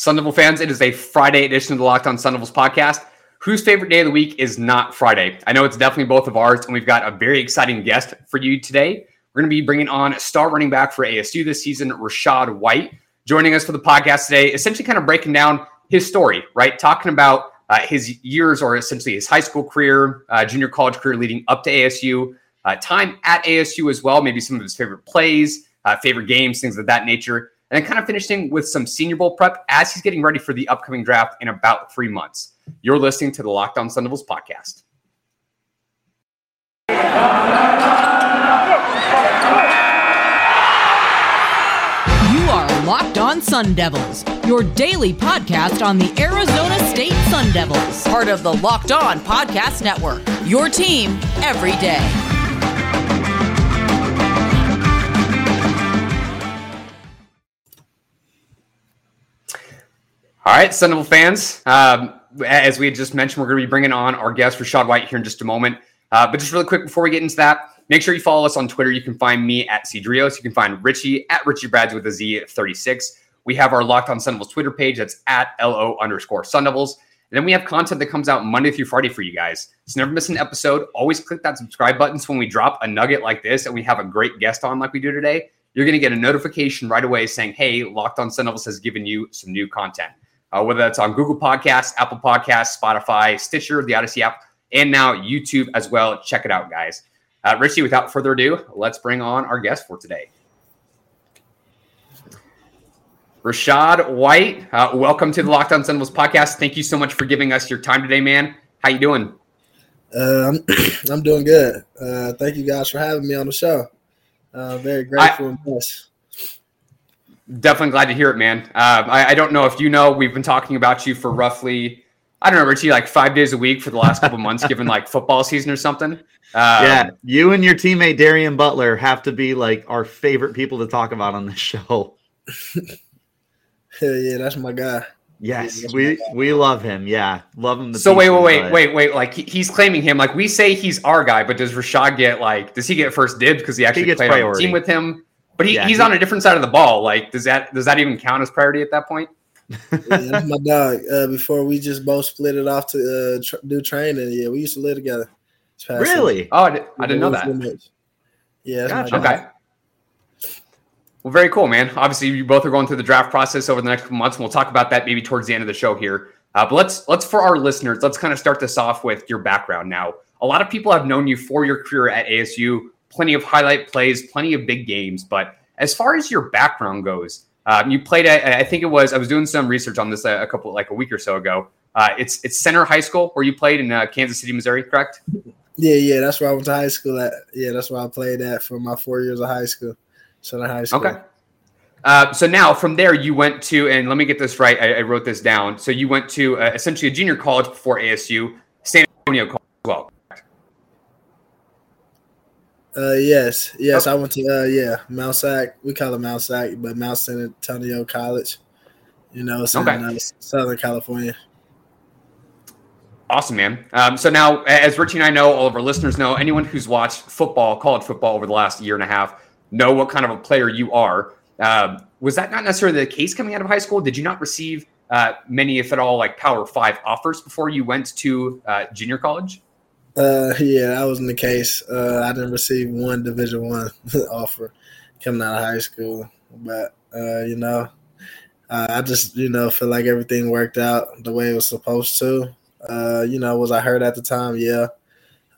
Sun Devil fans, it is a Friday edition of the Locked On Sun Devils podcast. Whose favorite day of the week is not Friday? I know it's definitely both of ours, and we've got a very exciting guest for you today. We're going to be bringing on star running back for ASU this season, Rachaad White, joining us for the podcast today, essentially kind of breaking down his story, right? Talking about uh, his years or essentially his high school career, uh, junior college career leading up to ASU, uh, time at ASU as well, maybe some of his favorite plays, uh, favorite games, things of that nature and then kind of finishing with some Senior Bowl prep as he's getting ready for the upcoming draft in about three months. You're listening to the Locked On Sun Devils podcast. You are Locked On Sun Devils, your daily podcast on the Arizona State Sun Devils, part of the Locked On Podcast Network. Your team every day. All right, Sun Devil fans. Um, as we had just mentioned, we're going to be bringing on our guest, Rachaad White, here in just a moment. Uh, but just really quick before we get into that, make sure you follow us on Twitter. You can find me at Cedrios. You can find Richie at Richie Brads with a Z 36. We have our Locked On Sun Devils Twitter page. That's at LO underscore Sun Devils. And then we have content that comes out Monday through Friday for you guys. So never miss an episode. Always click that subscribe button. So when we drop a nugget like this and we have a great guest on like we do today, you're going to get a notification right away saying, hey, Locked On Sun Devils has given you some new content uh, whether that's on Google Podcasts, Apple Podcasts, Spotify, Stitcher, the Odyssey app, and now YouTube as well. Check it out, guys. Uh, Richie, without further ado, let's bring on our guest for today. Rachaad White, uh, welcome to the Lockdown Devils podcast. Thank you so much for giving us your time today, man. How you doing? Uh, I'm I'm doing good. Uh, thank you guys for having me on the show. Uh, very grateful I, and blessed. Definitely glad to hear it, man. Uh, I, I, don't know if you know, we've been talking about you for roughly, I don't know, Richie, like five days a week for the last couple months, given like football season or something. Um, yeah, you and your teammate Darien Butler have to be like our favorite people to talk about on this show. Hell yeah, that's my guy. Yes, yeah, we we love him. Yeah, love him. So wait, wait, wait, wait, wait. Like he, he's claiming him. Like we say he's our guy, but does Rachaad get like? Does he get first dibs because he actually he played priority. on the team with him? But he, yeah, he's he, on a different side of the ball. Like, does that does that even count as priority at that point? yeah, my dog. Uh, before we just both split it off to uh, tr- do training. Yeah, we used to live together. Really? Oh, I, did, I didn't know that. Yeah. Gotcha. Okay. Well, very cool, man. Obviously, you both are going through the draft process over the next couple months, and we'll talk about that maybe towards the end of the show here. Uh, but let's let's for our listeners, let's kind of start this off with your background. Now, a lot of people have known you for your career at ASU plenty of highlight plays, plenty of big games. But as far as your background goes, um, you played at, I think it was, I was doing some research on this a, a couple, like a week or so ago. Uh, it's it's Center High School where you played in uh, Kansas City, Missouri, correct? Yeah, yeah, that's where I went to high school at. Yeah, that's where I played at for my four years of high school. Center High School. Okay. Uh, so now from there you went to, and let me get this right. I, I wrote this down. So you went to uh, essentially a junior college before ASU, San Antonio College as well. Uh, yes, yes, I went to uh, yeah, Mount Sac. We call it Mount Sac, but Mount San Antonio College. You know, it's okay. in uh, Southern California. Awesome, man. Um, so now, as Richie and I know, all of our listeners know, anyone who's watched football, college football over the last year and a half, know what kind of a player you are. Um, was that not necessarily the case coming out of high school? Did you not receive uh, many, if at all, like Power Five offers before you went to uh, junior college? Uh, yeah, that wasn't the case. Uh, I didn't receive one Division One offer coming out of high school, but uh, you know, uh, I just you know feel like everything worked out the way it was supposed to. Uh, you know, was I hurt at the time? Yeah.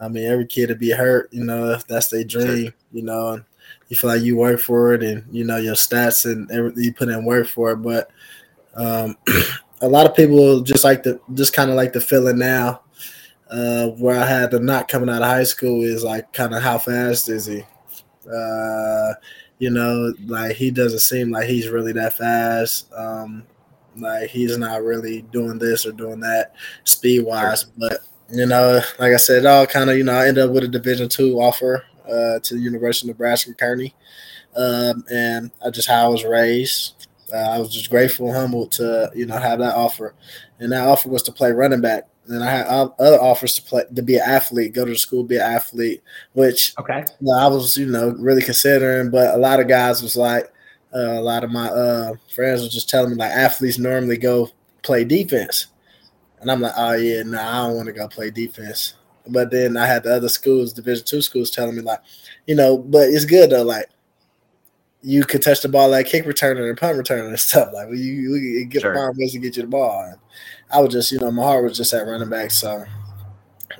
I mean, every kid to be hurt, you know, if that's their dream, you know, and you feel like you work for it and you know your stats and everything you put in work for it. But um, a lot of people just like the just kind of like the feeling now uh, where I had the not coming out of high school is like kind of how fast is he? Uh, you know, like he doesn't seem like he's really that fast. Um, like he's not really doing this or doing that speed wise. But you know, like I said, it all kind of you know I ended up with a Division two offer uh, to the University of Nebraska Kearney, um, and I just how I was raised. Uh, I was just grateful and humbled to you know have that offer, and that offer was to play running back. And I had other offers to play to be an athlete, go to school, be an athlete, which okay, you know, I was you know really considering. But a lot of guys was like, uh, a lot of my uh, friends were just telling me like athletes normally go play defense, and I'm like, oh yeah, no, nah, I don't want to go play defense. But then I had the other schools, Division two schools, telling me like, you know, but it's good though. Like you could touch the ball like kick returner and punt returner and stuff. Like well, you, you get sure. find ways to get you the ball. And I was just, you know, my heart was just at running back, so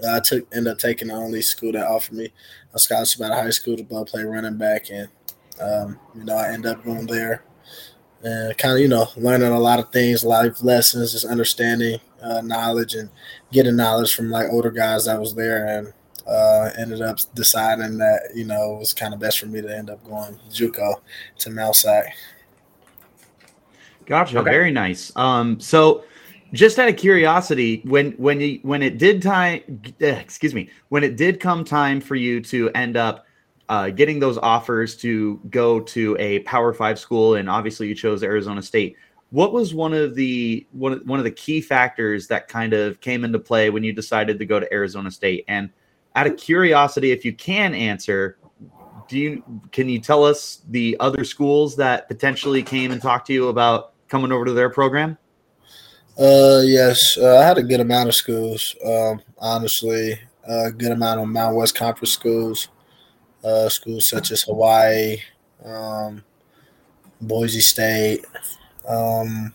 I took ended up taking the only school that offered me a scholarship out of high school to play running back, and um, you know, I ended up going there and kind of you know learning a lot of things, life lessons, just understanding uh, knowledge and getting knowledge from like older guys that was there, and uh, ended up deciding that you know it was kind of best for me to end up going JUCO to Mount SAC. Gotcha. Okay. Very nice. Um, so just out of curiosity, when when you when it did time, excuse me, when it did come time for you to end up uh, getting those offers to go to a Power Five school, and obviously you chose Arizona State. What was one of the one one of the key factors that kind of came into play when you decided to go to Arizona State? And out of curiosity, if you can answer, do you can you tell us the other schools that potentially came and talked to you about coming over to their program? Uh, yes, uh, I had a good amount of schools. Um, honestly, a good amount of Mountain West Conference schools, uh, schools such as Hawaii, um, Boise State. Um,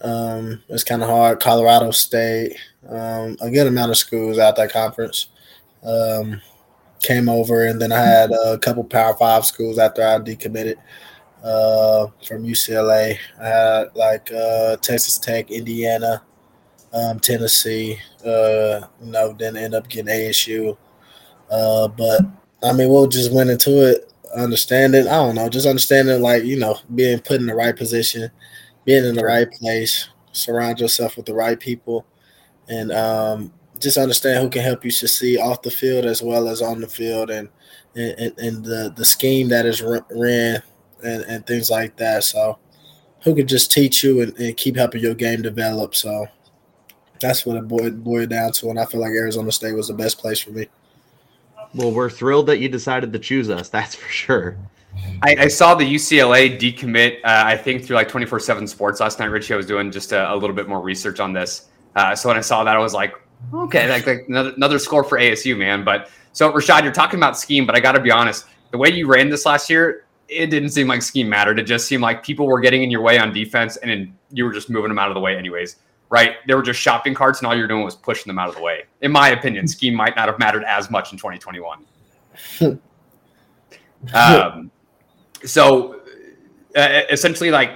um, it's kind of hard. Colorado State. Um, a good amount of schools out that conference um, came over, and then I had a couple Power Five schools after I decommitted uh, from UCLA. I had like uh, Texas Tech, Indiana, um, Tennessee. Uh, you know, then end up getting ASU. Uh, but I mean, we'll just went into it, understanding. I don't know, just understanding like you know, being put in the right position, being in the right place, surround yourself with the right people, and um, just understand who can help you succeed off the field as well as on the field, and and, and the the scheme that is ran and, and things like that. So who could just teach you and, and keep helping your game develop. So that's what it boiled, boiled down to. And I feel like Arizona State was the best place for me. Well, we're thrilled that you decided to choose us. That's for sure. I, I saw the UCLA decommit, uh, I think, through like 24 7 sports last night. Richie, I was doing just a, a little bit more research on this. Uh, so when I saw that, I was like, okay, like, like another, another score for ASU, man. But so, Rachaad, you're talking about scheme, but I got to be honest, the way you ran this last year, it didn't seem like scheme mattered. It just seemed like people were getting in your way on defense, and then you were just moving them out of the way, anyways. Right? They were just shopping carts, and all you're doing was pushing them out of the way. In my opinion, scheme might not have mattered as much in 2021. um, so, uh, essentially, like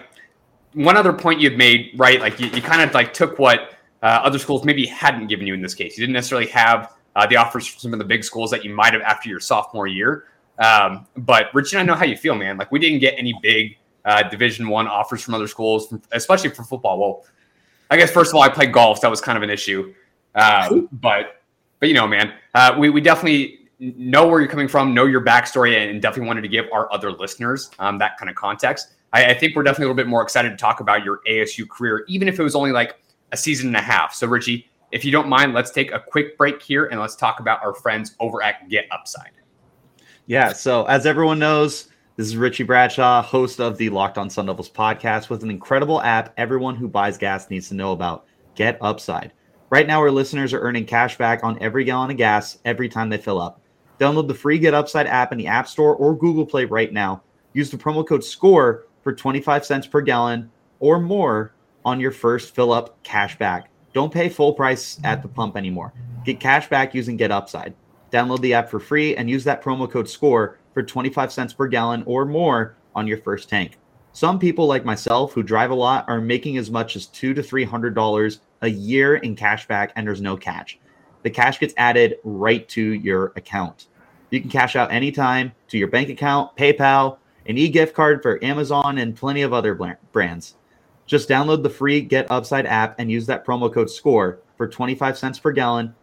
one other point you'd made, right? Like you, you kind of like took what uh, other schools maybe hadn't given you in this case. You didn't necessarily have uh, the offers from some of the big schools that you might have after your sophomore year. Um, but Richie, I know how you feel, man. Like we didn't get any big uh, Division One offers from other schools, especially for football. Well, I guess first of all, I played golf. So that was kind of an issue. Um, but but you know, man, uh, we we definitely know where you're coming from, know your backstory, and definitely wanted to give our other listeners um, that kind of context. I, I think we're definitely a little bit more excited to talk about your ASU career, even if it was only like a season and a half. So, Richie, if you don't mind, let's take a quick break here and let's talk about our friends over at Get Upside. Yeah. So, as everyone knows, this is Richie Bradshaw, host of the Locked On Sun Devils podcast, with an incredible app everyone who buys gas needs to know about Get Upside. Right now, our listeners are earning cash back on every gallon of gas every time they fill up. Download the free Get Upside app in the App Store or Google Play right now. Use the promo code SCORE for 25 cents per gallon or more on your first fill up cash back. Don't pay full price at the pump anymore. Get cash back using Get Upside. Download the app for free and use that promo code SCORE for 25 cents per gallon or more on your first tank. Some people like myself who drive a lot are making as much as two to three hundred dollars a year in cash back and there's no catch. The cash gets added right to your account. You can cash out anytime to your bank account, PayPal, an e-gift card for Amazon and plenty of other brands. Just download the free Get Upside app and use that promo code SCORE for 25 cents per gallon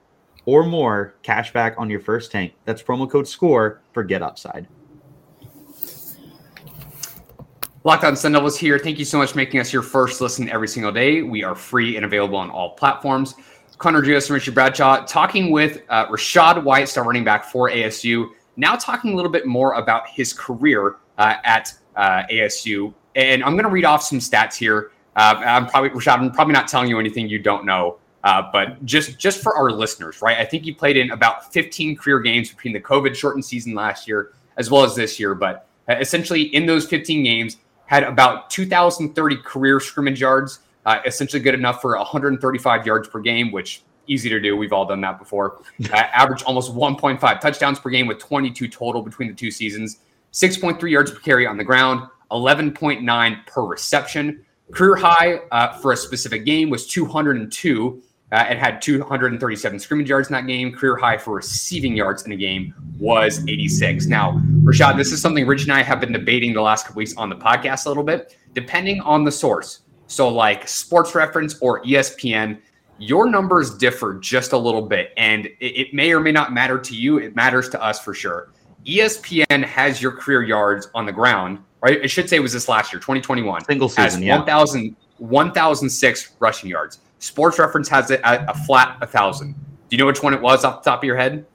or more cash back on your first tank. That's promo code SCORE for Get Upside. Locked on Sun Devils here. Thank you so much for making us your first listen every single day. We are free and available on all platforms. Connor Gios and Richard Bradshaw talking with uh, Rachaad White, star running back for ASU. Now talking a little bit more about his career uh, at uh, ASU. And I'm going to read off some stats here. Uh, I'm probably Rachaad. I'm probably not telling you anything you don't know, uh, but just just for our listeners, right? I think you played in about 15 career games between the COVID shortened season last year as well as this year. But uh, essentially, in those 15 games, had about 2,030 career scrimmage yards, uh, essentially good enough for 135 yards per game, which easy to do. We've all done that before. Uh, average almost 1.5 touchdowns per game with 22 total between the two seasons. 6.3 yards per carry on the ground, 11.9 per reception. Career high uh, for a specific game was 202. Uh, it had 237 scrimmage yards in that game. Career high for receiving yards in a game was 86. Now, Rachaad, this is something Rich and I have been debating the last couple weeks on the podcast a little bit, depending on the source. So, like Sports Reference or ESPN, your numbers differ just a little bit, and it, it may or may not matter to you. It matters to us for sure. ESPN has your career yards on the ground, right? I should say it was this last year, 2021. Single season, yeah. 1,000, 1,006 rushing yards. Sports Reference has it at a flat a 1,000. Do you know which one it was off the top of your head?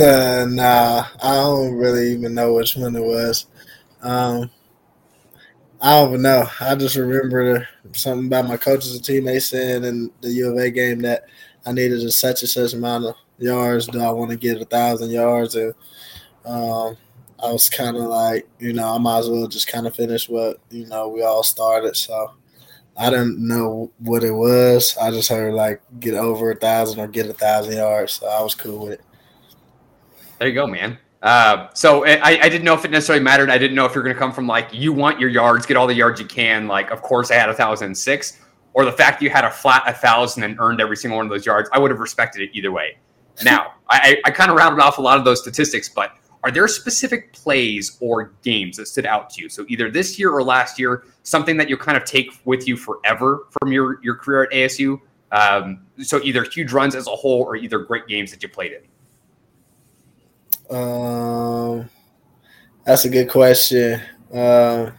Uh, nah, I don't really even know which one it was. Um, I don't know. I just remember something about my coaches and teammates saying in the U of A game that I needed a such and such amount of yards. Do I want to get a thousand yards? And um, I was kind of like, you know, I might as well just kind of finish what you know we all started. So I didn't know what it was. I just heard like get over a thousand or get a thousand yards. So I was cool with it. There you go, man. Uh, so I, I didn't know if it necessarily mattered. I didn't know if you're going to come from like you want your yards, get all the yards you can. Like, of course, I had a thousand six, or the fact you had a flat a thousand and earned every single one of those yards. I would have respected it either way. Now, I, I kind of rounded off a lot of those statistics, but are there specific plays or games that stood out to you? So either this year or last year, something that you kind of take with you forever from your your career at ASU. Um, so either huge runs as a whole, or either great games that you played in. Um, that's a good question. Uh,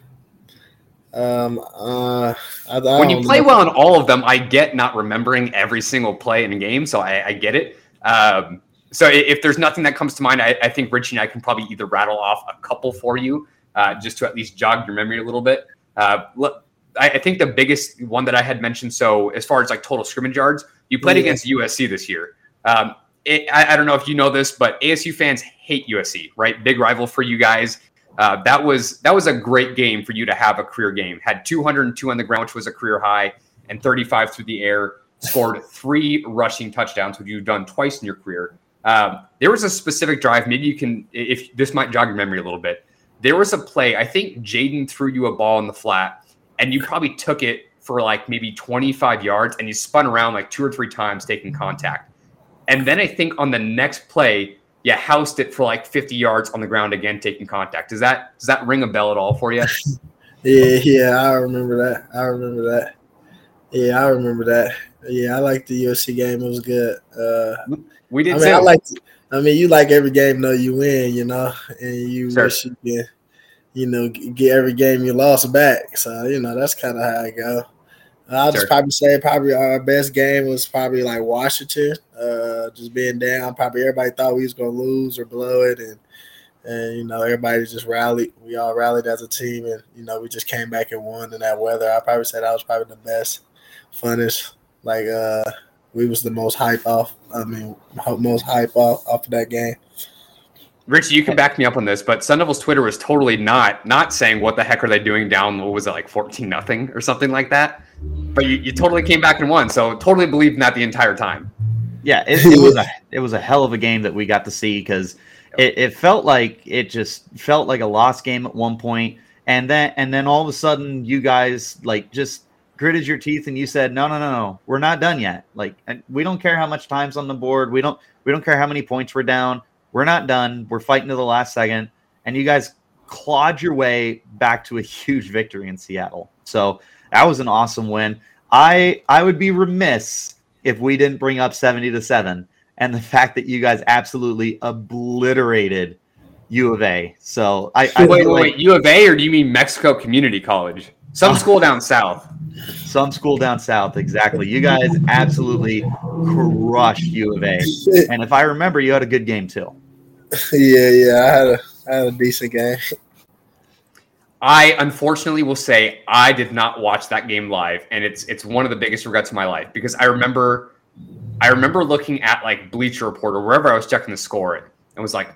um, uh, I, I when you play know. well in all of them, I get not remembering every single play in a game, so I, I get it. Um, so if there's nothing that comes to mind, I, I, think Richie and I can probably either rattle off a couple for you, uh, just to at least jog your memory a little bit. Uh, I, I, think the biggest one that I had mentioned. So as far as like total scrimmage yards, you played yeah. against USC this year. Um, it, I, I, don't know if you know this, but ASU fans hate USC, right? Big rival for you guys. Uh, that was that was a great game for you to have a career game. Had 202 on the ground, which was a career high, and 35 through the air. Scored three rushing touchdowns, which you've done twice in your career. Um, there was a specific drive. Maybe you can, if this might jog your memory a little bit. There was a play. I think Jayden threw you a ball in the flat, and you probably took it for like maybe 25 yards, and you spun around like two or three times, taking contact and then I think on the next play, you housed it for like 50 yards on the ground again, taking contact. Does that does that ring a bell at all for you? yeah, yeah, I remember that. I remember that. Yeah, I remember that. Yeah, I like the USC game. It was good. Uh, we did. I mean, I like. I mean, you like every game though you win, you know, and you sure. wish you can, you know, get every game you lost back. So you know that's kind of how I go. I'll sure. just probably say probably our best game was probably like Washington. Uh, just being down, probably everybody thought we was gonna lose or blow it, and and you know everybody just rallied. We all rallied as a team, and you know we just came back and won in that weather. I probably said that was probably the best, funnest. Like uh, we was the most hype off. I mean, most hype off off of that game. Richie, you can back me up on this, but Sun Devils Twitter was totally not not saying what the heck are they doing down. What was it like fourteen nothing or something like that? But you, you totally came back and won, so totally believed in that the entire time. Yeah, it, it was a it was a hell of a game that we got to see because it, it felt like it just felt like a lost game at one point, and then and then all of a sudden you guys like just gritted your teeth and you said no no no no we're not done yet like we don't care how much time's on the board we don't we don't care how many points we're down we're not done. We're fighting to the last second. And you guys clawed your way back to a huge victory in Seattle. So that was an awesome win. I I would be remiss if we didn't bring up 70 to 7 and the fact that you guys absolutely obliterated U of A. So I, I wait, wait, wait, U of A or do you mean Mexico Community College? Some school down south. Some school down south, exactly. You guys absolutely crushed U of A. And if I remember, you had a good game too. yeah, yeah, I had a I had a decent game. I unfortunately will say I did not watch that game live, and it's it's one of the biggest regrets of my life because I remember I remember looking at like Bleacher Report or wherever I was checking the score and was like,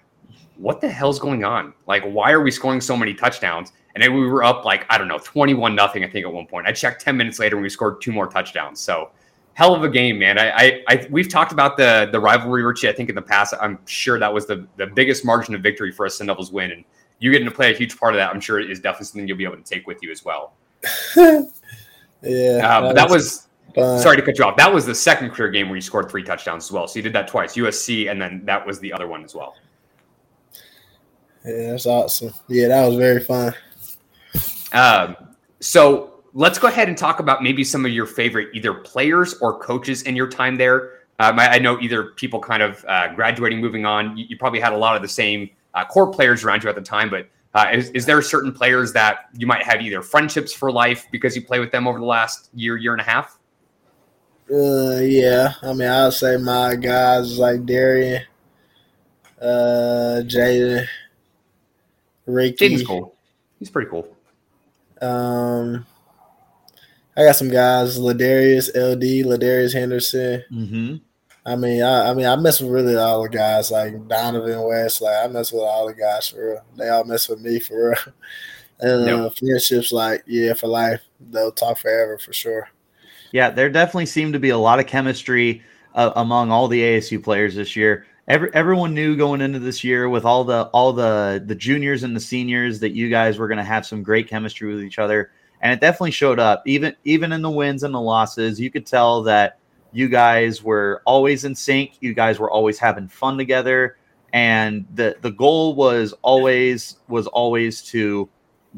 what the hell's going on? Like, why are we scoring so many touchdowns? And then we were up like, I don't know, 21 nothing, I think, at one point. I checked 10 minutes later and we scored two more touchdowns. So hell of a game, man. I, I, I we've talked about the the rivalry, Richie. I think in the past, I'm sure that was the the biggest margin of victory for a Sun Devils win. And you getting to play a huge part of that, I'm sure is definitely something you'll be able to take with you as well. yeah. Uh, but that was Fun. Sorry to cut you off. That was the second career game where you scored three touchdowns as well. So you did that twice, USC, and then that was the other one as well. Yeah, that's awesome. Yeah, that was very fun. Um, so let's go ahead and talk about maybe some of your favorite either players or coaches in your time there. Um, I, I, know either people kind of uh, graduating, moving on. You, you, probably had a lot of the same uh, core players around you at the time, but uh, is, is, there certain players that you might have either friendships for life because you play with them over the last year, year and a half? Uh, yeah. I mean, I'll say my guys like Darien, uh, Jayden, Ricky. Jayden's cool. He's pretty cool. Um, I got some guys: Ladarius, LD, Ladarius Henderson. Mm-hmm. I mean, I, I mean, I mess with really all the guys like Dohnovan West. Like I mess with all the guys for real. They all mess with me for real. And yep. uh, friendships, like yeah, for life. They'll talk forever for sure. Yeah, there definitely seemed to be a lot of chemistry uh, among all the ASU players this year. Every, everyone knew going into this year with all the all the the juniors and the seniors that you guys were going to have some great chemistry with each other, and it definitely showed up. Even even in the wins and the losses, you could tell that you guys were always in sync. You guys were always having fun together, and the the goal was always was always to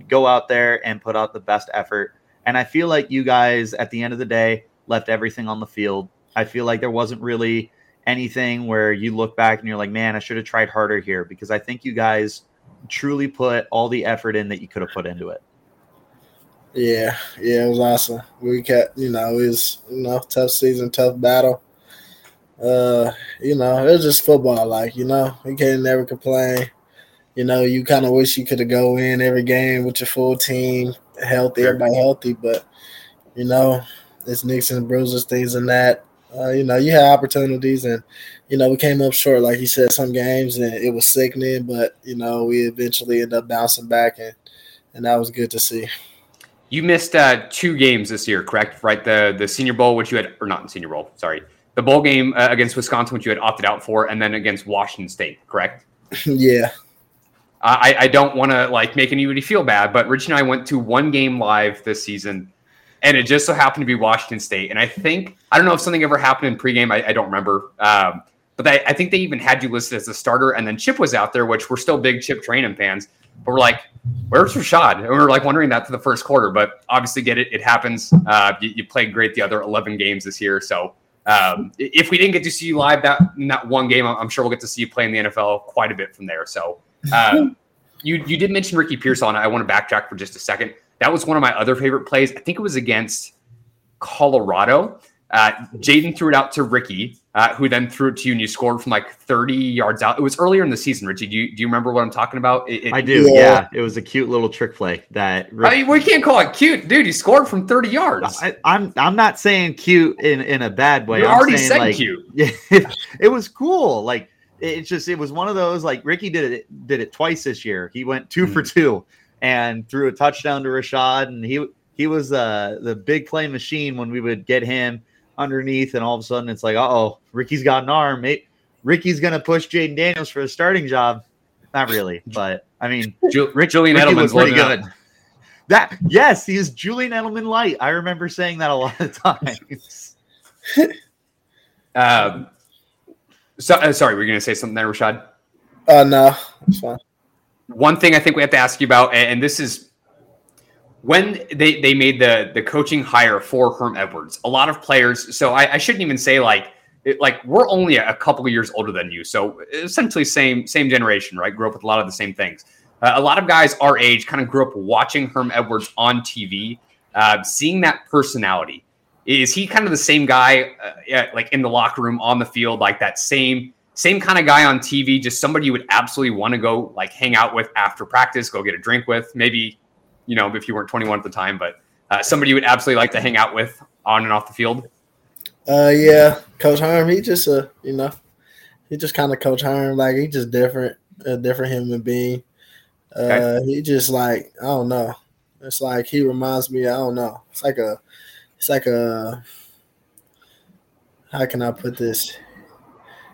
go out there and put out the best effort and I feel like you guys, at the end of the day, left everything on the field. I feel like there wasn't really anything where you look back and you're like, man, I should have tried harder here because I think you guys truly put all the effort in that you could have put into it. Yeah, yeah, it was awesome. We kept, you know, it was, you know, tough season, tough battle. Uh, you know, it was just football, like, you know, we can't never complain. You know, you kind of wish you could have go in every game with your full team, healthy, everybody healthy. But you know, it's and bruises, things and that. Uh, you know, you had opportunities, and you know, we came up short, like you said, some games, and it was sickening. But you know, we eventually ended up bouncing back, and and that was good to see. You missed uh, two games this year, correct? Right, the the Senior Bowl, which you had, or not Senior Bowl, sorry, the bowl game uh, against Wisconsin, which you had opted out for, and then against Washington State, correct? yeah. I, I don't want to like make anybody feel bad, but Rich and I went to one game live this season, and it just so happened to be Washington State. And I think I don't know if something ever happened in pregame. I, I don't remember, um, but they, I think they even had you listed as a starter. And then Chip was out there, which we're still big Chip Trayanum fans. But we're like, where's Rachaad? And we are like wondering that for the first quarter. But obviously, get it. It happens. Uh, you, you, played great the other 11 games this year. So um, if we didn't get to see you live that in that one game, I'm sure we'll get to see you play in the NFL quite a bit from there. So um, you you did mention Ricky Pearsall. I want to backtrack for just a second. That was one of my other favorite plays. I think it was against Colorado. Uh, Jayden threw it out to Ricky, uh, who then threw it to you, and you scored from like 30 yards out. It was earlier in the season, Richie. Do you, do you remember what I'm talking about? It, it, I do. Yeah. yeah. it was a cute little trick play that. Rick- I mean, we can't call it cute, dude. He scored from 30 yards. I, am I'm, I'm not saying cute in in a bad way. You I'm already saying, said like, cute. Yeah, it was cool. Like it's just it was one of those like Ricky did it did it twice this year. He went 2 mm. for two and threw a touchdown to Rachaad, and he he was uh, the big play machine when we would get him underneath, and all of a sudden it's like, oh, Ricky's got an arm. Mate. Ricky's gonna push Jayden Daniels for a starting job. Not really, but I mean, Ju- Rick Julian Ricky Edelman's pretty good. That yes, he's Julian Edelman light. I remember saying that a lot of times. um, so, uh, sorry, were you going to say something there, Rachaad? Uh, no, it's fine. One thing I think we have to ask you about, and this is when they, they made the the coaching hire for Herm Edwards. A lot of players. So I, I shouldn't even say like it, like we're only a couple of years older than you, so essentially same same generation, right? Grew up with a lot of the same things. Uh, a lot of guys our age kind of grew up watching Herm Edwards on TV, uh, seeing that personality. Is he kind of the same guy, uh, like in the locker room, on the field, like that same same kind of guy on TV, just somebody you would absolutely want to go like hang out with after practice, go get a drink with, maybe, you know, if you weren't 21 at the time, but uh, somebody you would absolutely like to hang out with on and off the field? Uh, yeah, Coach Herm. He just a, uh, you know, he just kind of Coach Herm. Like he just different, a different human being. Uh, okay. he just like I don't know. It's like he reminds me. I don't know. It's like a, it's like a. How can I put this?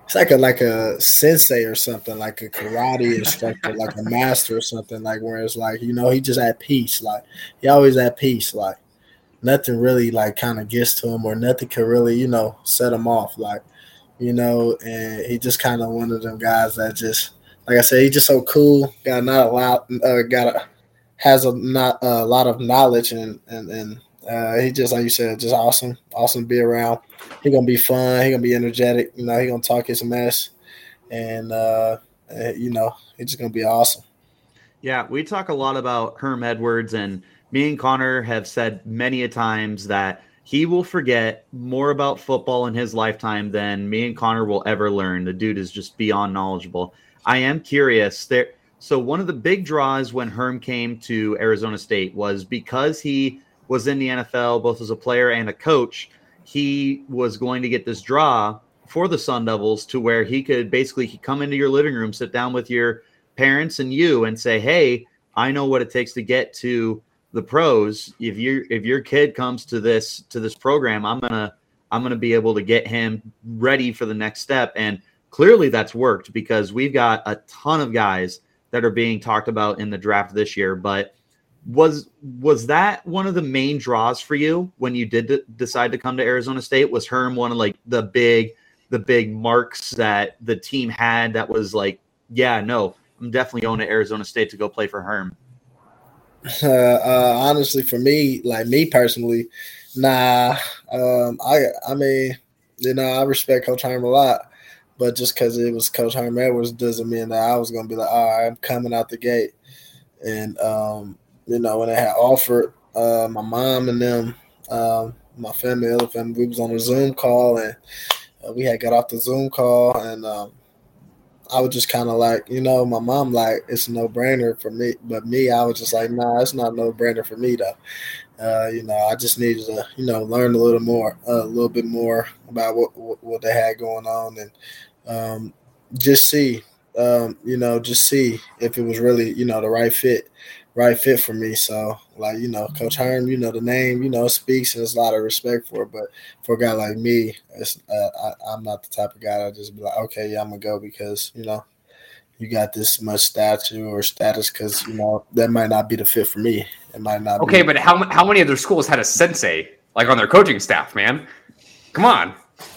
It's like a like a sensei or something, like a karate instructor, like a master or something, like where it's like you know he just at peace, like he always at peace, like nothing really like kind of gets to him or nothing can really you know set him off, like you know, and he just kind of one of them guys that just like I said, he's just so cool. Got not a lot, uh, got a has a not a lot of knowledge and and and uh, he just like you said, just awesome, awesome to be around. He gonna be fun. He gonna be energetic. You know, he gonna talk his mess, and uh, uh, you know, he's just gonna be awesome. Yeah, we talk a lot about Herm Edwards, and me and Connor have said many a times that he will forget more about football in his lifetime than me and Connor will ever learn. The dude is just beyond knowledgeable. I am curious there. So one of the big draws when Herm came to Arizona State was because he was in the NFL both as a player and a coach. He was going to get this draw for the Sun Devils to where he could basically come into your living room, sit down with your parents and you, and say, "Hey, I know what it takes to get to the pros. If you if your kid comes to this to this program, I'm gonna I'm gonna be able to get him ready for the next step." And clearly, that's worked because we've got a ton of guys that are being talked about in the draft this year, but was was that one of the main draws for you when you did decide to come to Arizona State? Was Herm one of like the big the big marks that the team had that was like, yeah, no, I'm definitely going to Arizona State to go play for Herm. Uh, uh, honestly, for me, like me personally, nah. Um, I I mean, you know, I respect Coach Herm a lot, but just because it was Coach Herm Edwards doesn't mean that I was gonna be like, all right, I'm coming out the gate. And um, you know, when they had offered uh, my mom and them, um, my family, other family, we was on a Zoom call and uh, we had got off the Zoom call and um, I was just kind of like, you know, my mom like it's no brainer for me, but me, I was just like, nah, it's not no brainer for me though. Uh, you know, I just needed to, you know, learn a little more, a little bit more about what, what, what they had going on and um, just see, um, you know, just see if it was really, you know, the right fit right fit for me. So, like, you know, Coach Herm, you know, the name, you know, speaks and there's a lot of respect for it. But for a guy like me, it's, uh, I, am not the type of guy that just be like, okay, yeah, I'm going to go because, you know, you got this much stature or status because, you know, that might not be the fit for me. It might not Okay, but how, how many other schools had a sensei, like, on their coaching staff, man? Come on.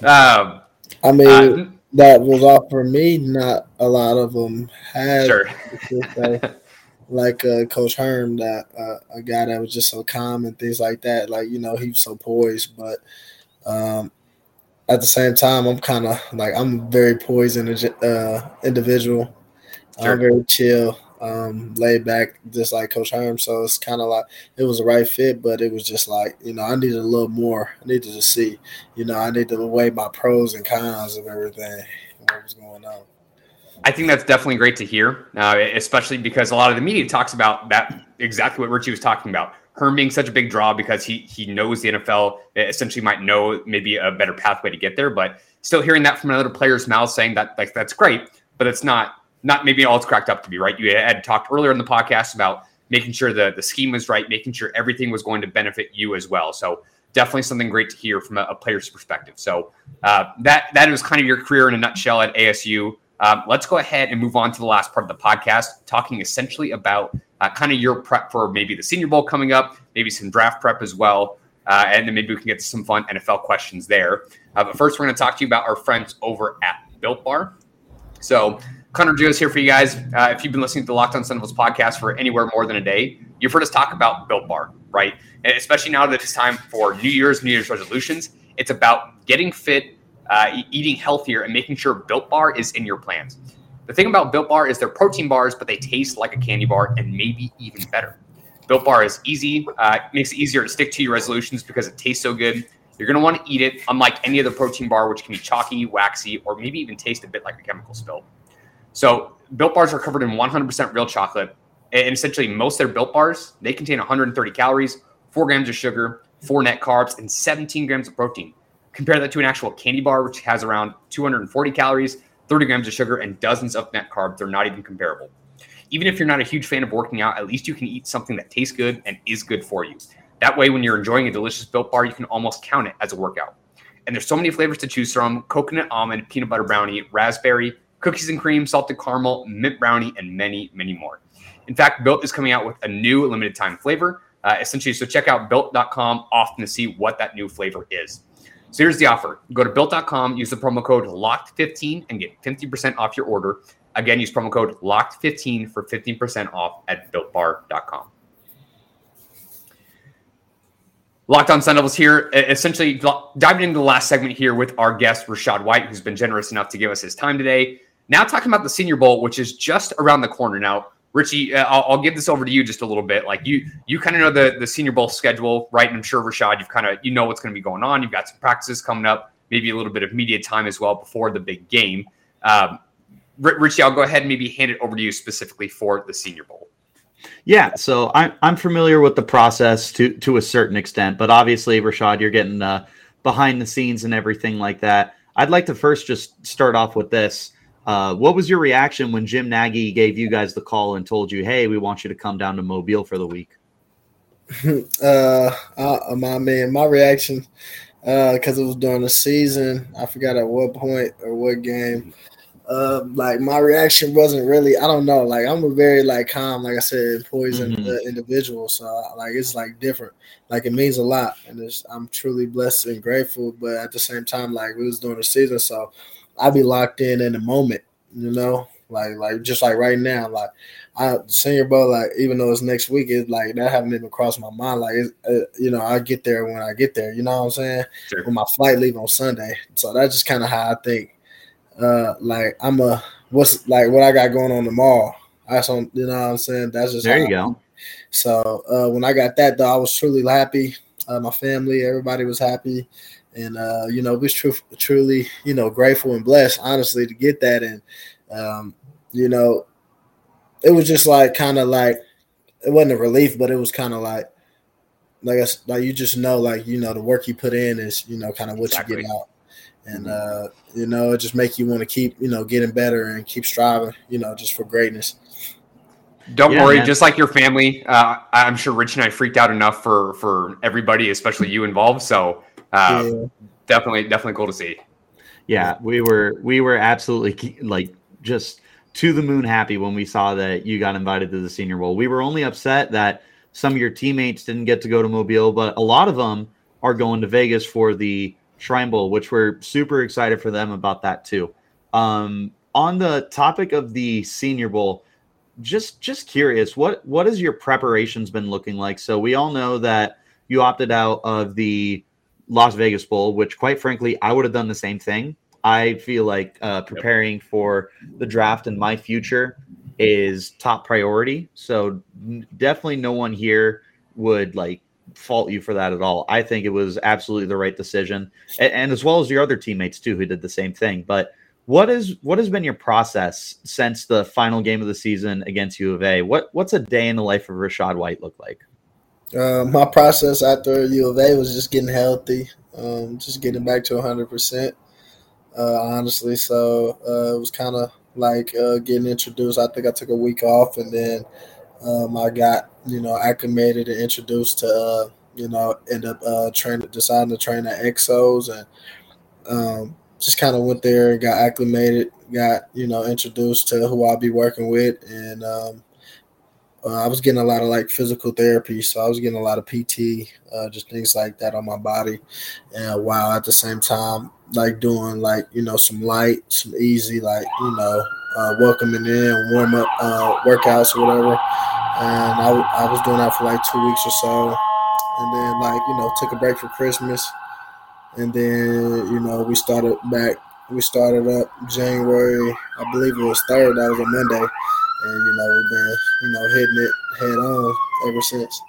Um, I mean, uh, that was all for me. Not a lot of them had. Sure. like uh, Coach Herm, that uh, a guy that was just so calm and things like that. Like you know, he was so poised, but um, at the same time, I'm kind of like I'm a very poised uh, individual. Sure. I'm very chill, um, laid back, just like Coach Herm. So it's kind of like it was a right fit, but it was just like you know I needed a little more. I needed to see, you know, I needed to weigh my pros and cons of everything, what was going on. I think that's definitely great to hear, uh, especially because a lot of the media talks about that exactly what Richie was talking about. Herm being such a big draw because he he knows the NFL essentially might know maybe a better pathway to get there, but still hearing that from another player's mouth saying that like that's great, but it's not not maybe all it's cracked up to be, right? You had talked earlier in the podcast about making sure the the scheme was right, making sure everything was going to benefit you as well. So definitely something great to hear from a, a player's perspective. So uh, that that was kind of your career in a nutshell at ASU. Um, let's go ahead and move on to the last part of the podcast, talking essentially about uh, kind of your prep for maybe the Senior Bowl coming up, maybe some draft prep as well. Uh, and then maybe we can get to some fun NFL questions there. Uh, but first, we're going to talk to you about our friends over at Built Bar. So, Connor Joe's here for you guys. Uh, if you've been listening to the Locked On Devils podcast for anywhere more than a day, you've heard us talk about Built Bar, right? And especially now that it's time for New Year's, New Year's resolutions, it's about getting fit uh, eating healthier and making sure Built Bar is in your plans. The thing about Built Bar is they're protein bars, but they taste like a candy bar and maybe even better. Built Bar is easy, uh, makes it easier to stick to your resolutions because it tastes so good. You're going to want to eat it, unlike any other protein bar, which can be chalky, waxy, or maybe even taste a bit like a chemical spill. So, Built Bars are covered in 100% real chocolate, And essentially, most of their built bars they contain 130 calories, four grams of sugar, four net carbs, and 17 grams of protein. Compare that to an actual candy bar, which has around 240 calories, 30 grams of sugar, and dozens of net carbs. They're not even comparable. Even if you're not a huge fan of working out, at least you can eat something that tastes good and is good for you. That way, when you're enjoying a delicious built bar, you can almost count it as a workout. And there's so many flavors to choose from coconut almond, peanut butter brownie, raspberry, cookies and cream, salted caramel, mint brownie, and many, many more. In fact, Built is coming out with a new limited time flavor. Uh, essentially, so check out built.com often to see what that new flavor is. So here's the offer. Go to built.com, use the promo code LOCKED15 and get 50% off your order. Again, use promo code LOCKED15 for 15% off at builtbar.com. Locked on Sun Devils here, essentially diving into the last segment here with our guest, Rachaad White, who's been generous enough to give us his time today. Now, talking about the Senior Bowl, which is just around the corner. Now, Richie, uh, I'll, I'll, give this over to you just a little bit. Like you, you kind of know the the Senior Bowl schedule, right? And I'm sure Rachaad, you've kind of you know what's going to be going on. You've got some practices coming up, maybe a little bit of media time as well before the big game. Um, Richie, I'll go ahead and maybe hand it over to you specifically for the Senior Bowl. Yeah, so I'm I'm familiar with the process to to a certain extent, but obviously, Rachaad, you're getting uh, behind the scenes and everything like that. I'd like to first just start off with this. Uh, what was your reaction when Jim Nagy gave you guys the call and told you, "Hey, we want you to come down to Mobile for the week"? uh, uh, my man, my reaction, because uh, it was during the season. I forgot at what point or what game. Uh, like my reaction wasn't really. I don't know. Like I'm a very like calm, like I said, poison mm-hmm. uh, individual. So like it's like different. Like it means a lot, and I'm truly blessed and grateful. But at the same time, like we was during the season, so I be locked in in the moment. You know, like like just like right now, like I senior bowl, like even though it's next week, it's like that haven't even crossed my mind. Like uh, you know, I get there when I get there. You know what I'm saying? Sure. When my flight leave on Sunday, so that's just kind of how I think uh like I'm a what's like what I got going on tomorrow. That's on you know what I'm saying. That's just there you go. So uh, when I got that though, I was truly happy. Uh, my family, everybody was happy, and uh, you know, was true, truly you know grateful and blessed, honestly, to get that. And um, you know, it was just like kind of like it wasn't a relief, but it was kind of like like I, like you just know like you know the work you put in is you know kind of what exactly. you get out and uh, you know, it just make you want to keep you know getting better and keep striving, you know, just for greatness. Don't yeah, worry, man. just like your family, uh, I'm sure Rich and I freaked out enough for for everybody, especially you involved. So uh, yeah. definitely, definitely cool to see. Yeah, we were we were absolutely like just to the moon happy when we saw that you got invited to the Senior Bowl. We were only upset that some of your teammates didn't get to go to Mobile, but a lot of them are going to Vegas for the Shrine Bowl, which we're super excited for them about that too. Um, on the topic of the Senior Bowl, just just curious, what what has your preparations been looking like? So we all know that you opted out of the Las Vegas Bowl, which quite frankly, I would have done the same thing. I feel like uh, preparing yep. for the draft and my future is top priority. So definitely no one here would like fault you for that at all. I think it was absolutely the right decision, and, and, as well as your other teammates too, who did the same thing. But what is what has been your process since the final game of the season against U of A? What what's a day in the life of Rachaad White look like? Uh, my process after U of A was just getting healthy, um, just getting back to 100 uh, percent. Honestly, so uh, it was kind of like uh, getting introduced. I think I took a week off, and then um, I got you know acclimated and introduced to uh, you know end up uh, training deciding to train at Exos and um, just kind of went there and got acclimated, got you know introduced to who I'll be working with, and um, uh, I was getting a lot of like physical therapy, so I was getting a lot of PT, uh, just things like that on my body, and while at the same time like doing like you know some light, some easy like you know uh, welcoming in, warm up uh, workouts or whatever. And I, I was doing that for like two weeks or so. And then, like, you know, took a break for Christmas. And then, you know, we started back, we started up January, I believe it was 3rd, that was a Monday. And, you know, we've been, you know, hitting it head on ever since.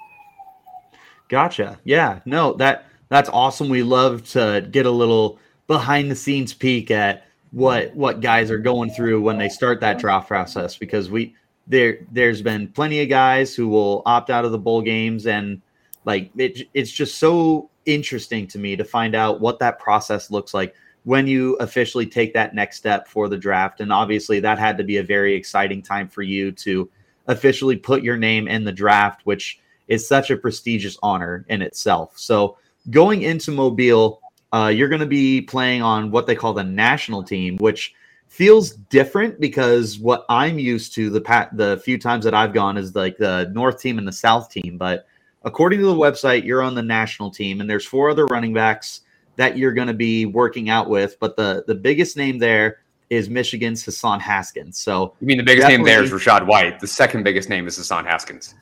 Gotcha. Yeah. No, that that's awesome. We love to get a little behind the scenes peek at what what guys are going through when they start that draft process because we there there's been plenty of guys who will opt out of the bowl games and like it, it's just so interesting to me to find out what that process looks like when you officially take that next step for the draft and obviously that had to be a very exciting time for you to officially put your name in the draft which is such a prestigious honor in itself so going into mobile uh, you're going to be playing on what they call the national team which feels different because what I'm used to the pat the few times that I've gone is like the North team and the South team. But according to the website, you're on the national team, and there's four other running backs that you're going to be working out with. But the the biggest name there is Michigan's Hassan Haskins. So you mean the biggest name there is Rachaad White. The second biggest name is Hassan Haskins.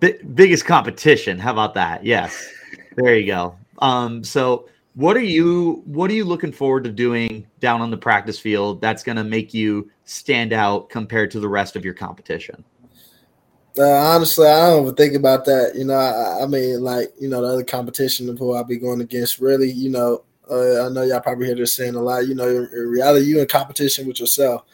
B- biggest competition. How about that? Yes. there you go. Um, so what are you what are you looking forward to doing down on the practice field that's going to make you stand out compared to the rest of your competition? Uh, honestly, I don't even think about that. You know, I, I, mean, like you know, the other competition of who I'll be going against. Really, you know, uh, I know y'all probably hear this saying a lot. You know, in, in reality, you in competition with yourself.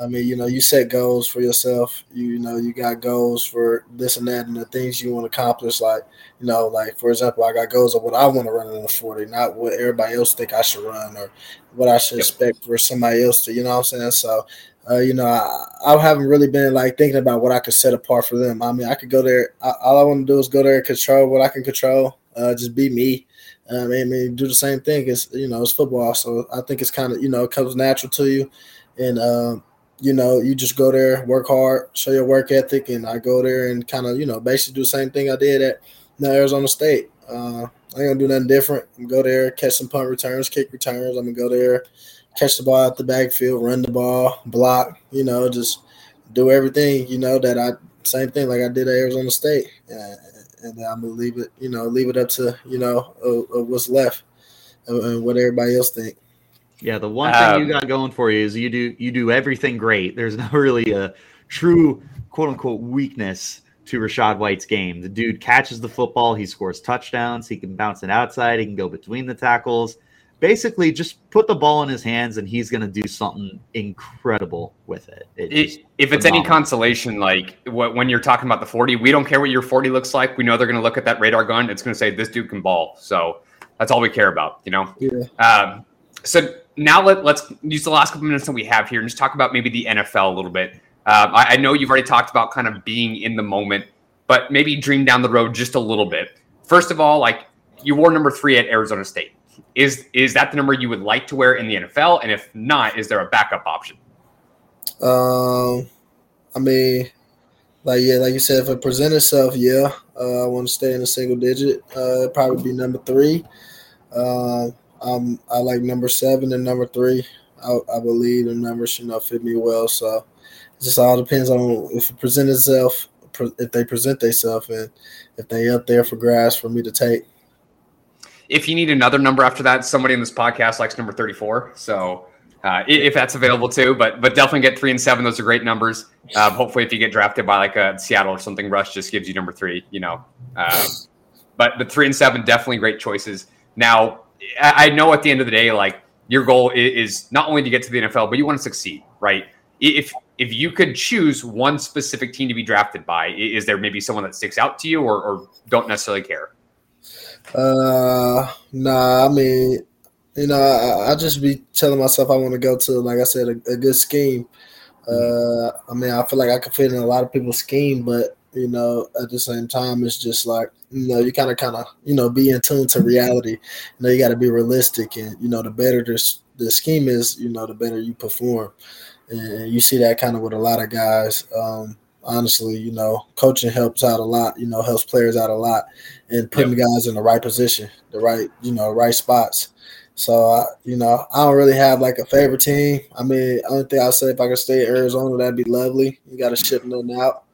I mean, you know, you set goals for yourself. You, you know, you got goals for this and that and the things you want to accomplish. Like, you know, like for example, I got goals of what I want to run in the 40, not what everybody else think I should run or what I should yep. expect for somebody else to, you know what I'm saying? So, uh, you know, I, I, haven't really been like thinking about what I could set apart for them. I mean, I could go there. I, all I want to do is go there and control what I can control. Uh, just be me. Um, I mean, do the same thing. It's you know, it's football, so I think it's kind of you know, it comes natural to you, and um, you know, you just go there, work hard, show your work ethic, and I go there and kind of, you know, basically do the same thing I did at you know, Arizona State. Uh, I ain't gonna do nothing different. I'm gonna go there, catch some punt returns, kick returns. I'm gonna go there, catch the ball out the backfield, run the ball, block. You know, just do everything. You know that I same thing like I did at Arizona State, and, and then I'm gonna leave it. You know, leave it up to you know uh, uh, what's left and, and what everybody else think. Yeah, the one thing um, you got going for you is you do you do everything great. There's not really a true quote unquote weakness to Rachaad White's game. The dude catches the football, he scores touchdowns, he can bounce it outside, he can go between the tackles. Basically, just put the ball in his hands and he's going to do something incredible with it. it if it's phenomenal. any consolation, like when you're talking about the 40, we don't care what your 40 looks like. We know they're going to look at that radar gun. It's going to say, this dude can ball. So that's all we care about, you know? Yeah. Um, so now let, us use the last couple minutes that we have here and just talk about maybe the NFL a little bit. Uh, I, I, know you've already talked about kind of being in the moment, but maybe dream down the road just a little bit. First of all, like you wore number three at Arizona State. Is is that the number you would like to wear in the NFL? And if not, is there a backup option? Um, I mean, like yeah, like you said, if it presents itself, yeah, uh, I want to stay in a single digit. Uh, probably be number three. Uh, um, I like number seven and number three. I, I believe the numbers, know, fit me well. So it just all depends on if it presents itself, if they present themselves, and if they up there for grass for me to take. If you need another number after that, somebody in this podcast likes number thirty-four. So uh, if that's available too, but but definitely get three and seven. Those are great numbers. Uh, hopefully, if you get drafted by like a Seattle or something, Russ just gives you number three. You know, um, but the three and seven definitely great choices. Now I know at the end of the day, like your goal is not only to get to the NFL, but you want to succeed, right? If if you could choose one specific team to be drafted by, is there maybe someone that sticks out to you, or, or don't necessarily care? Uh, nah. I mean, you know, I, I just be telling myself I want to go to, like I said, a, a good scheme. Uh, I mean, I feel like I could fit in a lot of people's scheme, but you know, at the same time, it's just like you know, you kind of, kind of, you know, be in tune to reality. You know, you got to be realistic, and you know, the better this the scheme is, you know, the better you perform. And you see that kind of with a lot of guys. Um, honestly, you know, coaching helps out a lot. You know, helps players out a lot, and putting yep. guys in the right position, the right, you know, right spots. So, I, you know, I don't really have like a favorite team. I mean, only thing I'll say if I could stay in Arizona, that'd be lovely. You got to ship nothing out.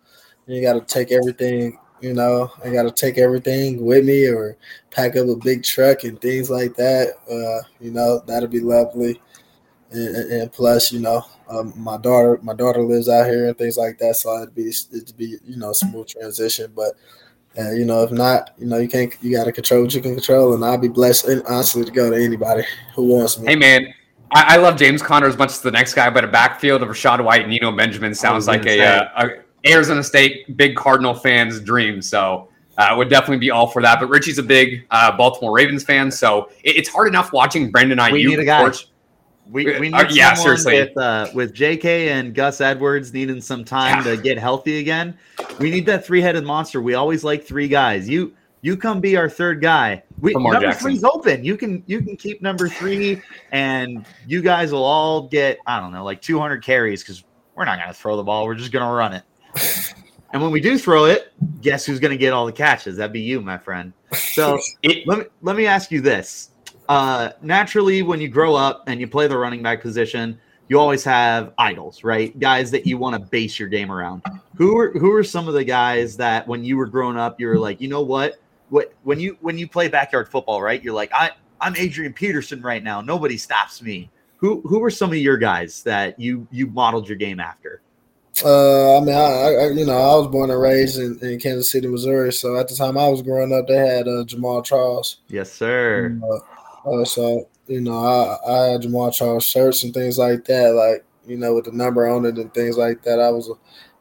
You got to take everything you know, I got to take everything with me or pack up a big truck and things like that. Uh, you know, that'd be lovely. And, and plus, you know, um, my daughter, my daughter lives out here and things like that, so it'd be it'd be you know smooth transition. But uh, you know, if not, you know, you can't. You got to control what you can control, and I'll be blessed, honestly, to go to anybody who wants me. Hey, man, I, I, love James Conner as much as the next guy, but a backfield of Rachaad White and Eno Benjamin sounds like a, uh, a Arizona State, big Cardinal fans' dream. So I uh, would definitely be all for that. But Richie's a big uh, Baltimore Ravens fan, so it, it's hard enough watching Brandon Aiyuk. We need a guy. We, we need uh, yeah, seriously. With, uh, with JK and Gus Edwards needing some time yeah. to get healthy again. We need that three-headed monster. We always like three guys. You you come be our third guy. We, number Jackson. three's open. You can you can keep number three, and you guys will all get I don't know like 200 carries because we're not gonna throw the ball. We're just gonna run it. And when we do throw it, guess who's going to get all the catches? That'd be you, my friend. So it, let me let me ask you this: uh, naturally, when you grow up and you play the running back position, you always have idols, right? Guys that you want to base your game around. Who are who are some of the guys that when you were growing up, you were like, you know what? What when you when you play backyard football, right? You're like, I I'm Adrian Peterson right now. Nobody stops me. Who who were some of your guys that you you modeled your game after? Uh, I mean, I, I, you know, I was born and raised in, in, Kansas City, Missouri. So at the time I was growing up, they had uh, Jamaal Charles. Yes, sir. Uh, uh, so you know, I, I had Jamaal Charles shirts and things like that, like you know, with the number on it and things like that. I was,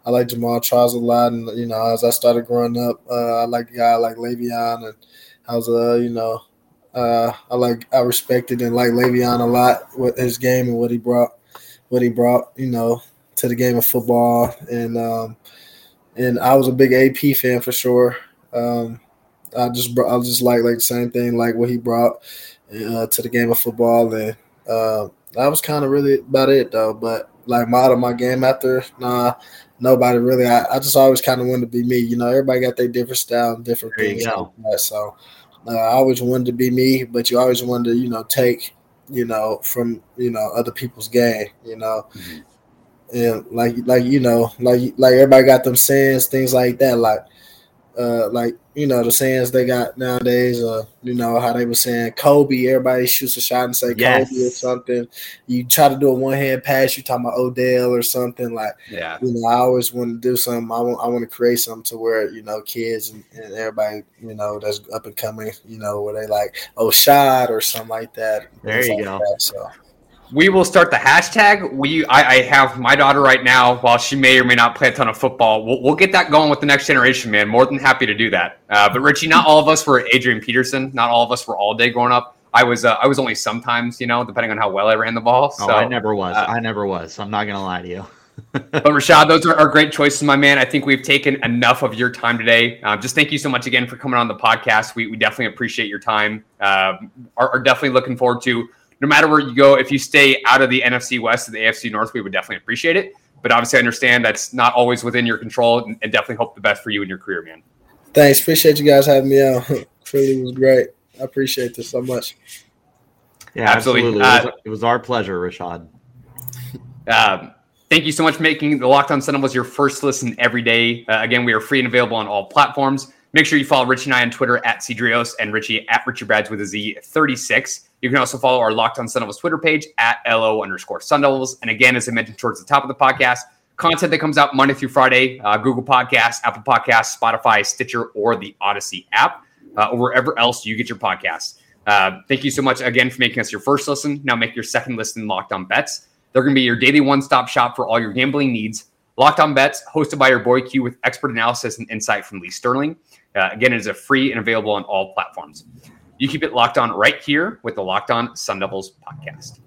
I like Jamaal Charles a lot, and you know, as I started growing up, uh, I like a guy like Le'Veon, and I was, uh, you know, uh, I like I respected and like Le'Veon a lot with his game and what he brought, what he brought, you know, to the game of football, and um, and I was a big AP fan for sure. Um, I just I just like like the same thing, like what he brought uh, to the game of football, and uh, that was kind of really about it though. But like model my game after, nah, nobody really. I, I just always kind of wanted to be me. You know, everybody got their different style and different there things like that. So uh, I always wanted to be me, but you always wanted to, you know, take you know from you know other people's game. You know, mm-hmm and like like you know like like everybody got them sayings things like that like uh like you know the sayings they got nowadays uh you know how they were saying Kobe everybody shoots a shot and say yes. Kobe or something. You try to do a one hand pass you talking about Odell or something like yeah. you know I always want to do something. I want I want to create something to where you know kids and, and everybody you know that's up and coming you know where they like oh shot or something like that. There you like go. that, so we will start the hashtag. We I, I, have my daughter right now. While she may or may not play a ton of football, we'll, we'll get that going with the next generation, man. More than happy to do that. Uh, but Richie, not all of us were Adrian Peterson. Not all of us were all day growing up. I was uh, I was only sometimes, you know, depending on how well I ran the ball. So, oh, I never was. Uh, I never was. I'm not gonna lie to you. but Rachaad, those are, are, great choices, my man. I think we've taken enough of your time today. Uh, just thank you so much again for coming on the podcast. We, we definitely appreciate your time. Uh, are, are definitely looking forward to no matter where you go, if you stay out of the NFC West and the AFC North, we would definitely appreciate it. But obviously, I understand that's not always within your control, and, and definitely hope the best for you in your career, man. Thanks. Appreciate you guys having me out. really was great. I appreciate this so much. Yeah, absolutely. absolutely. It, was, uh, it, was, our pleasure, Rachaad. Um, thank you so much for making the Locked On Sun your first listen every day. Uh, again, we are free and available on all platforms. Make sure you follow Richie and I on Twitter at Cedrios and Richie at Richard Brads with a Z 36. You can also follow our Locked on Sun Devils Twitter page at LO underscore Sun Devils. And again, as I mentioned towards the top of the podcast, content that comes out Monday through Friday, uh, Google Podcasts, Apple Podcasts, Spotify, Stitcher, or the Odyssey app, uh, or wherever else you get your podcasts. Uh, thank you so much again for making us your first listen. Now make your second listen Locked on Bets. They're going to be your daily one stop shop for all your gambling needs. Locked on Bets, hosted by your boy Q with expert analysis and insight from Lee Sterling. Uh, again, it is a free and available on all platforms. You keep it locked on right here with the Locked On Sun Devils podcast.